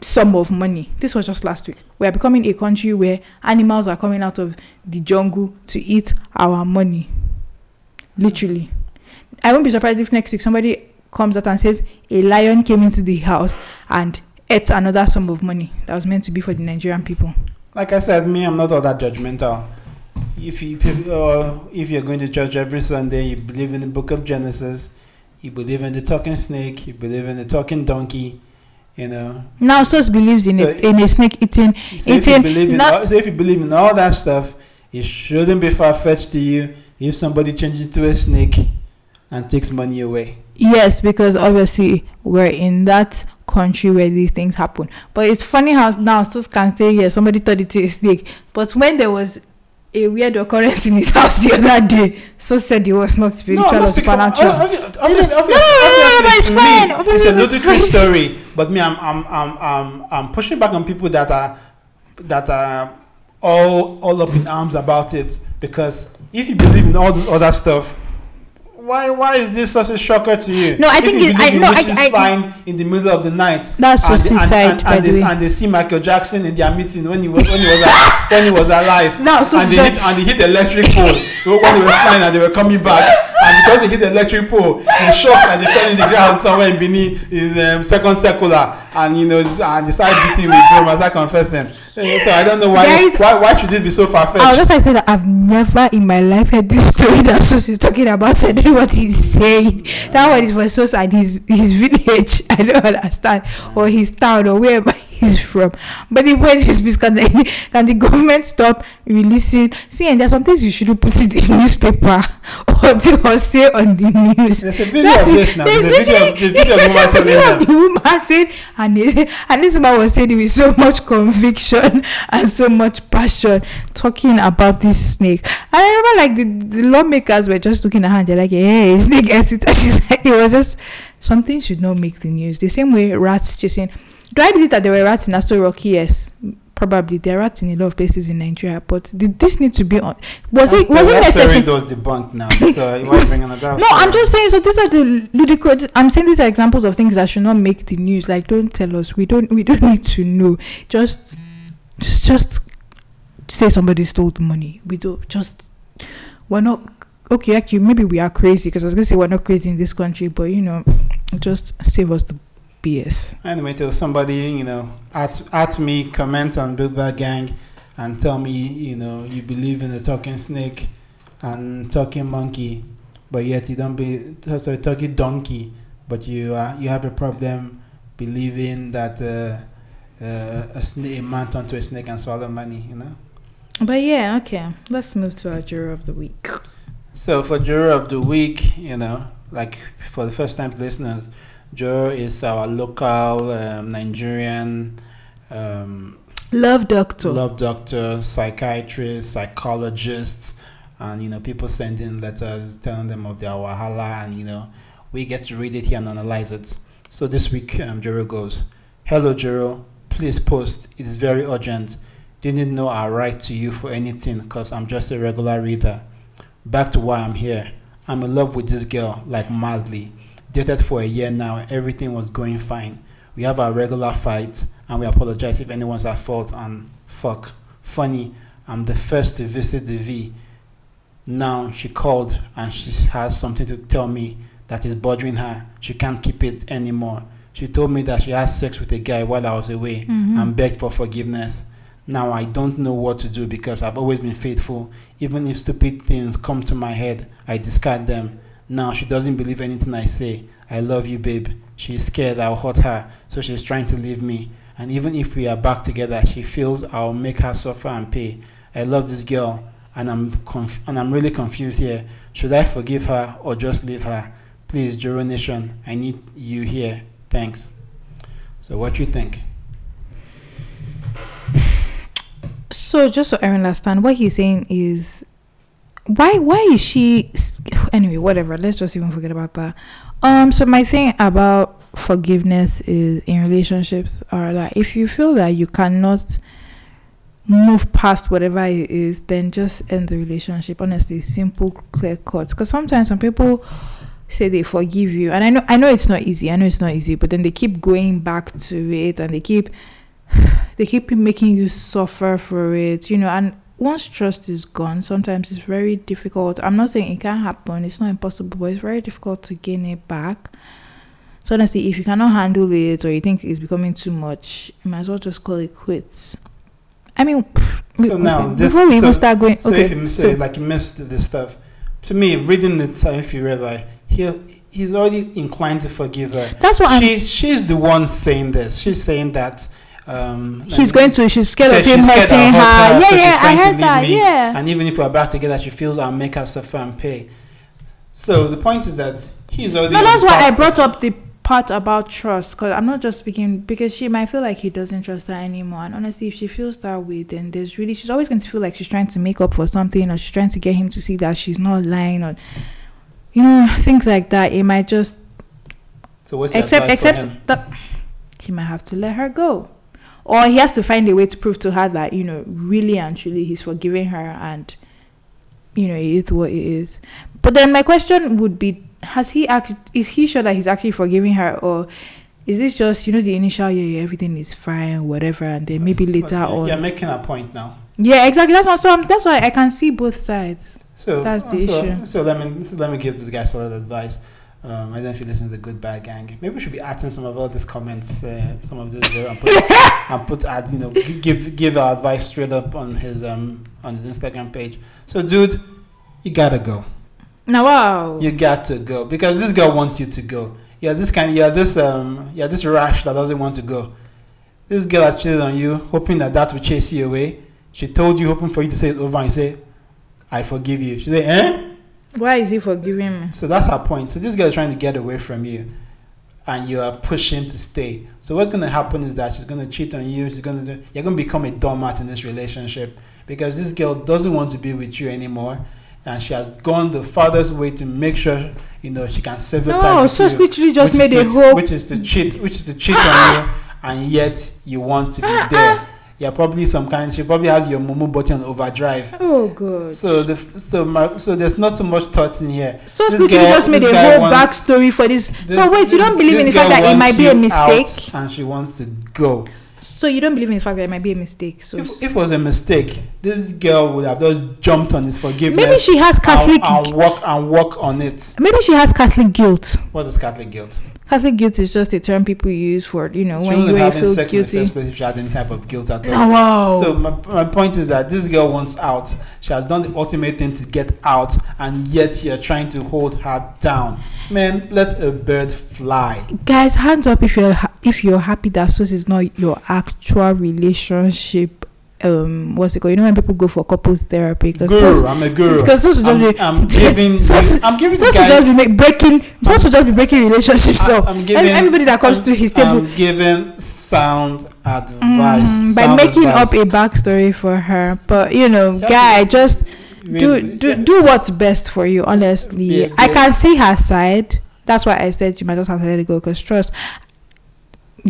Speaker 2: sum of money. This was just last week. We are becoming a country where animals are coming out of the jungle to eat our money. Literally. I won't be surprised if next week somebody comes out and says a lion came into the house and ate another sum of money that was meant to be for the Nigerian people.
Speaker 1: Like I said, me, I'm not all that judgmental. If you uh, if you're going to church every Sunday, you believe in the Book of Genesis, you believe in the talking snake, you believe in the talking donkey, you know.
Speaker 2: Now, Sos believes in,
Speaker 1: So-
Speaker 2: a, in a snake eating.
Speaker 1: So if you
Speaker 2: Eating
Speaker 1: believe in
Speaker 2: not-
Speaker 1: all, so if you believe in all that stuff, it shouldn't be far fetched to you if somebody changes to a snake and takes money away.
Speaker 2: Yes, because obviously we're in that country where these things happen. But it's funny how now Sos can say, yeah, somebody thought it is snake. But when there was a weird occurrence in his *laughs* house the other day, so said it was not spiritual
Speaker 1: I'm
Speaker 2: or supernatural. No, no, no, no, no, it's fine.
Speaker 1: me, It's a ludicrous story, but me, I'm, I'm, I'm, I'm, I'm pushing back on people that are, that are all, all up in arms about it because if you believe in all this other stuff. Why, why is this such a shocker to you?
Speaker 2: No, I
Speaker 1: If
Speaker 2: think
Speaker 1: you
Speaker 2: it- I- no, I- I-
Speaker 1: flying in the middle of the night.
Speaker 2: That's Sos's
Speaker 1: and, and, and,
Speaker 2: the
Speaker 1: they, and they see Michael Jackson in their meeting when he was when he was a- *laughs* when he was alive.
Speaker 2: Now, Sos
Speaker 1: and they hit and they hit the electric pole *laughs* when they were flying and they were coming back. And because they hit the electric pole, he shocked and they fell in the ground somewhere in Benin, his um, second circular, and you know, and they started beating with drum as I confessing. So I don't know why
Speaker 2: Guys-
Speaker 1: why why should it be so far
Speaker 2: I was
Speaker 1: fetched?
Speaker 2: just like say that I've never in my life heard this story that *laughs* Sos is talking about. So I don't know what he's saying. That one is for Sos and his his village. *laughs* I don't understand, or his town, or wherever he's from. But the point is, please, can the, *laughs* can the government stop releasing? See, and there's some things you shouldn't put in the *laughs* newspaper *laughs* or, to, or say on the news.
Speaker 1: There's a video
Speaker 2: That's
Speaker 1: of this now.
Speaker 2: There's
Speaker 1: There's a video of- video of woman
Speaker 2: there's a
Speaker 1: telling
Speaker 2: video of the woman saying, and, they, and this woman was saying it with so much conviction and so much passion, talking about this snake. I remember like the, the lawmakers were just looking at her and they're like, hey, snake it. Like, it was just something should not make the news. The same way rats chasing. Do I believe that there were rats in Aso Rocky? Yes. Probably there are rats in a lot of places in Nigeria, but did this need to be on? Was it was it necessary?
Speaker 1: story was debunked now. So why bring another? *laughs*
Speaker 2: No, I'm just saying. So these are the ludicrous. I'm saying these are examples of things that should not make the news. Like, don't tell us. We don't. We don't *laughs* need to know. Just, just, just say somebody stole the money. We don't. Just, we're not. Okay, actually, maybe we are crazy because I was gonna say we're not crazy in this country, but you know, just save us the BS.
Speaker 1: Anyway, till somebody, you know, at, at me, comment on Build Back Gang and tell me, you know, you believe in the talking snake and talking monkey, but yet you don't be, sorry, talking donkey, but you uh, you have a problem believing that uh, uh, a, snake, a man turned to a snake and swallow money, you know?
Speaker 2: But yeah, okay. Let's move to our juror of the week.
Speaker 1: So for juror of the week, you know, like for the first time listeners, juror is our local um, Nigerian um,
Speaker 2: Love doctor.
Speaker 1: love doctor, psychiatrist, psychologist, and you know people send in letters telling them of their wahala, and you know we get to read it here and analyze it. So this week, um, Jero goes, "Hello, Jero. Please post. It is very urgent. Didn't know I write to you for anything because I'm just a regular reader. Back to why I'm here. I'm in love with this girl like madly. Dated for a year now. Everything was going fine. We have our regular fights, and we apologize if anyone's at fault. And fuck, funny, I'm the first to visit the V. Now she called and she has something to tell me that is bothering her. She can't keep it anymore. She told me that she had sex with a guy while I was away
Speaker 2: Mhm.
Speaker 1: and begged for forgiveness. Now I don't know what to do because I've always been faithful. Even if stupid things come to my head, I discard them. Now she doesn't believe anything I say. I love you, babe. She's scared I'll hurt her, so she's trying to leave me. And even if we are back together, she feels I'll make her suffer and pay. I love this girl, and I'm conf- and I'm really confused here. Should I forgive her or just leave her? Please, Juro Nation, I need you here. Thanks. So, what you think?
Speaker 2: So just so I understand, what he's saying is, why why is she anyway? Whatever. Let's just even forget about that. Um. So my thing about forgiveness is in relationships are that if you feel that you cannot move past whatever it is, then just end the relationship. Honestly, simple, clear cut. Because sometimes some people say they forgive you, and I know I know it's not easy. I know it's not easy, but then they keep going back to it, and they keep *sighs* they keep making you suffer for it, you know. And once trust is gone, sometimes it's very difficult. I'm not saying it can't happen; it's not impossible, but it's very difficult to gain it back. So honestly, if you cannot handle it or you think it's becoming too much, you might as well just call it quits. I mean,
Speaker 1: So now, this-
Speaker 2: before we even start going,
Speaker 1: So
Speaker 2: okay,
Speaker 1: if you miss
Speaker 2: so
Speaker 1: it, like you missed the stuff, to me, reading it, uh, if you read like he he's already inclined to forgive her.
Speaker 2: that's what I'm.
Speaker 1: She's the one saying this. She's saying that um,
Speaker 2: She's going to. She's scared of him
Speaker 1: scared
Speaker 2: hurting her.
Speaker 1: her,
Speaker 2: Yeah,
Speaker 1: she's
Speaker 2: yeah, I heard that.
Speaker 1: me.
Speaker 2: Yeah.
Speaker 1: And even if we're back together, she feels I'll make her suffer and pay. So the point is that he's already.
Speaker 2: No, that's why I brought up the part about trust because I'm not just speaking because she might feel like he doesn't trust her anymore. And honestly, if she feels that way, then there's really she's always going to feel like she's trying to make up for something or she's trying to get him to see that she's not lying or you know things like that. It might just
Speaker 1: So what's
Speaker 2: except
Speaker 1: advice for him?
Speaker 2: except that he might have to let her go. Or he has to find a way to prove to her that, you know, really and truly he's forgiving her and you know, it is what it is. But then my question would be has he act is he sure that he's actually forgiving her or is this just, you know, the initial yeah, yeah everything is fine, whatever, and then maybe later
Speaker 1: But
Speaker 2: on
Speaker 1: You're making a point now.
Speaker 2: Yeah, exactly. That's what so I'm, that's why I can see both sides.
Speaker 1: So
Speaker 2: That's the
Speaker 1: so,
Speaker 2: issue.
Speaker 1: So let me so let me give this guy solid advice. Um, I don't know if you listen to the Good Bad Gang. Maybe we should be adding some of all these comments, uh, some of this there, and put *laughs* and put add you know give give our advice straight up on his um on his Instagram page. So dude, you gotta go.
Speaker 2: Now wow.
Speaker 1: You got to go because this girl wants you to go. Yeah, this kind. Yeah, this um. Yeah, this rash that doesn't want to go. This girl has cheated on you, hoping that that will chase you away. She told you, hoping for you to say it over and say, "I forgive you." She said, "Eh."
Speaker 2: Why is he forgiving me?
Speaker 1: So that's her point. So this girl is trying to get away from you, and you are pushing to stay. So what's going to happen is that she's going to cheat on you. She's going to do. You're going to become a doormat in this relationship because this girl doesn't want to be with you anymore, and she has gone the farthest way to make sure you know she can ties
Speaker 2: No, so
Speaker 1: you,
Speaker 2: literally just made a
Speaker 1: to-
Speaker 2: whole
Speaker 1: which is to cheat, which is to cheat on you, and yet you want to be ah, ah. there. You're probably some kind. She probably has your Momo button on overdrive.
Speaker 2: Oh god.
Speaker 1: So the so my so there's not so much thought in here.
Speaker 2: So
Speaker 1: guy-
Speaker 2: just made a whole
Speaker 1: wants-
Speaker 2: backstory for this.
Speaker 1: This-
Speaker 2: so wait, you don't believe in the fact that it might be a mistake?
Speaker 1: and she wants to go.
Speaker 2: So you don't believe in the fact that it might be a mistake. So
Speaker 1: If, if it was a mistake, this girl would have just jumped on his forgiveness.
Speaker 2: maybe she has Catholic.
Speaker 1: and, and work and work on it.
Speaker 2: maybe she has Catholic guilt.
Speaker 1: What is Catholic guilt?
Speaker 2: Catholic guilt is just a term people use for you know
Speaker 1: she
Speaker 2: when you
Speaker 1: have
Speaker 2: really
Speaker 1: having
Speaker 2: feel
Speaker 1: sex in the
Speaker 2: guilty.
Speaker 1: first place if she had any type of guilt at all.
Speaker 2: Wow.
Speaker 1: So my, my point is that this girl wants out. She has done the ultimate thing to get out, and yet you're trying to hold her down. Man, let a bird fly.
Speaker 2: Guys, hands up if you're ha- if you're happy that this is not your actual relationship. Um, what's it called? You know when people go for couples therapy because
Speaker 1: Guru, I'm a girl
Speaker 2: because those
Speaker 1: I'm,
Speaker 2: just be
Speaker 1: I'm giving. *laughs*
Speaker 2: Supposed to-
Speaker 1: I'm giving
Speaker 2: supposed to just be make, breaking supposed to just be breaking relationships
Speaker 1: I-
Speaker 2: up.
Speaker 1: I'm giving-
Speaker 2: everybody that comes
Speaker 1: I'm-
Speaker 2: to his table
Speaker 1: I'm giving sound advice.
Speaker 2: Mm, by
Speaker 1: sound
Speaker 2: making
Speaker 1: advice.
Speaker 2: up a backstory for her. But you know, guy, just do
Speaker 1: Really,
Speaker 2: do do what's best for you. Honestly,
Speaker 1: Yeah,
Speaker 2: I
Speaker 1: yeah.
Speaker 2: can see her side. That's why I said you might just have to let it go. Cause trust,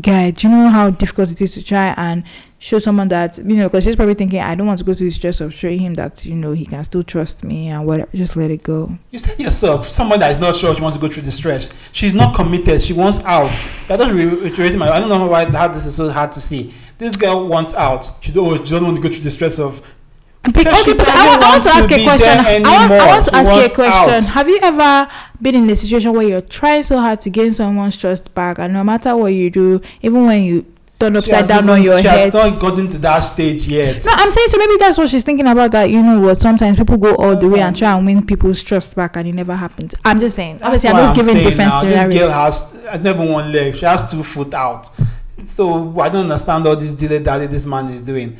Speaker 2: guy, do you know how difficult it is to try and show someone that you know? Because she's probably thinking, I don't want to go through the stress of showing him that you know he can still trust me and whatever. Just let it go.
Speaker 1: You said yourself, someone that is not sure she wants to go through the stress. She's not committed. She wants out. That doesn't reiterate my. I don't know why how this is so hard to see. This girl wants out. She don't, she doesn't want to go through the stress of
Speaker 2: because okay, but I want, I want to ask a question. I want, I want to ask you a question. Out. Have you ever been in a situation where you're trying so hard to gain someone's trust back, and no matter what you do, even when you turn upside down on your
Speaker 1: she
Speaker 2: head.
Speaker 1: She has not gotten to that stage yet.
Speaker 2: No, I'm saying so. Maybe that's what she's thinking about. That you know what? Sometimes people go all the way and try and win people's trust back, and it never happens. I'm just saying. That's Obviously, I'm just I'm giving different now, scenarios.
Speaker 1: This girl has never one leg. She has two foot out. So I don't understand all this delay that this man is doing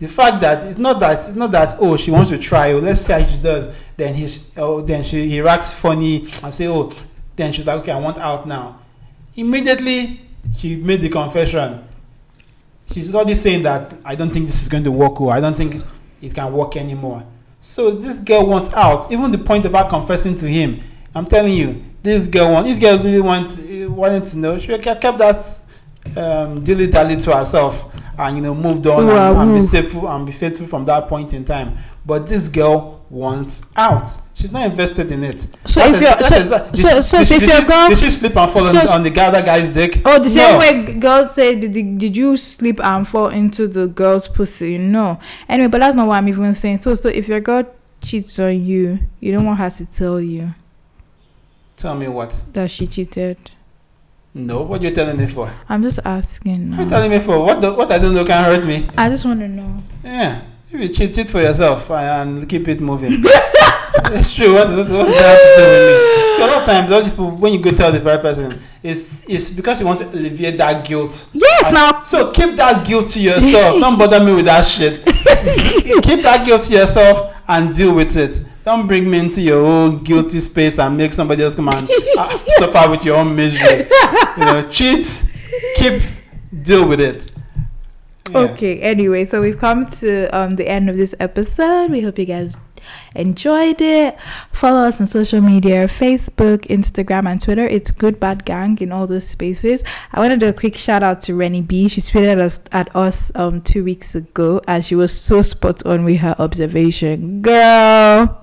Speaker 1: the fact that it's not that it's not that oh she wants to try oh let's see how she does then he's oh then she he acts funny and say oh then she's like okay I want out now immediately she made the confession. She's already saying that I don't think this is going to work oh. I don't think it can work anymore. So this girl wants out. Even the point about confessing to him I'm telling you this girl want this girl really want wanted to know. She kept that um, dilly dally to herself and you know moved on and, and be faithful and be faithful from that point in time. But this girl wants out. She's not invested in it.
Speaker 2: So if you're so, uh, so, so, so, if girl
Speaker 1: did she sleep and fall so, on the other guy's dick?
Speaker 2: Oh, the same no. way girls say, did, did you sleep and fall into the girl's pussy? No. Anyway, but that's not what I'm even saying. So so if your girl cheats on you, you don't want her to tell you.
Speaker 1: Tell me what?
Speaker 2: That she cheated.
Speaker 1: No, what you telling me for?
Speaker 2: I'm just asking.
Speaker 1: What you telling me for? What the, what I don't know can hurt me.
Speaker 2: I just want to know.
Speaker 1: Yeah, if you cheat, cheat for yourself and keep it moving. *laughs* it's true. What, what, what that have to do with me? a lot of times, all these people when you go tell the right person, it's it's because you want to alleviate that guilt.
Speaker 2: Yes, and now.
Speaker 1: So keep that guilt to yourself. don't bother me with that shit. *laughs* keep that guilt to yourself and deal with it. Don't bring me into your own guilty space and make somebody else come and uh, suffer with your own misery. You know, cheat, keep, deal with it.
Speaker 2: Okay. Anyway, so we've come to um, the end of this episode. We hope you guys enjoyed it. Follow us on social media Facebook, Instagram, and Twitter. It's Good Bad Gang in all those spaces. I want to do a quick shout out to Rennie B. She tweeted us at us um two weeks ago and she was so spot on with her observation. Girl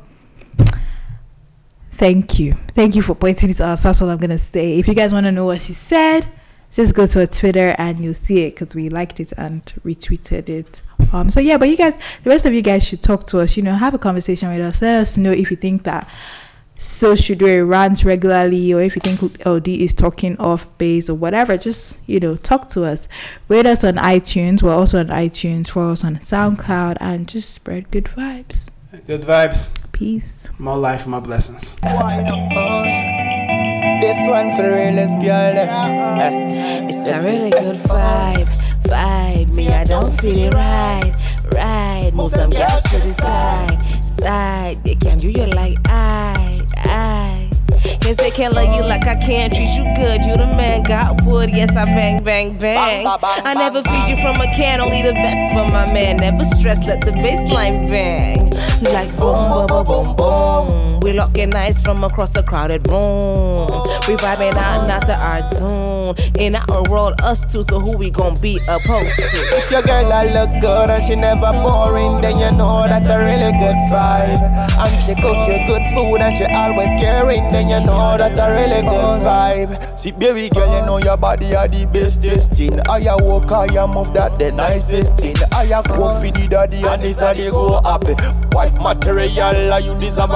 Speaker 2: Thank you. Thank you for pointing it out. That's all I'm going to say. If you guys want to know what she said, just go to her Twitter and you'll see it because we liked it and retweeted it. Um, so yeah, but you guys, the rest of you guys should talk to us. You know, have a conversation with us. Let us know if you think that so should do a rant regularly or if you think LD is talking off base or whatever, just you know, talk to us. Rate us on iTunes. We're also on iTunes. Follow us on SoundCloud and just spread good vibes.
Speaker 1: Good vibes.
Speaker 2: Peace.
Speaker 1: More life, more blessings. This
Speaker 3: one for the realest girl.
Speaker 4: Eh. It's a really good vibe. Vibe. Me, I don't feel it right. Right. Move them girls to the side. Side. They can do you like I. I. Cause they can't love you like I can treat you good. You the man, got wood. Yes, I bang, bang, bang. I never feed you from a can, only the best for my man. Never stress, let the baseline bang. Like boom, boom, boom, boom, boom. We locking eyes from across a crowded room. We vibing out, not to our tune. In our world, us two, so who we gon' be opposed to?
Speaker 3: If your girl I look good and she never boring, then you know that a really good vibe. And she cook you good food and she always caring, then you know that a really good vibe. See, baby girl, you know your body are the bestest thing. I walk, I move that the nicest thing. I cook for the daddy and this how they go happy. Wife material, you deserve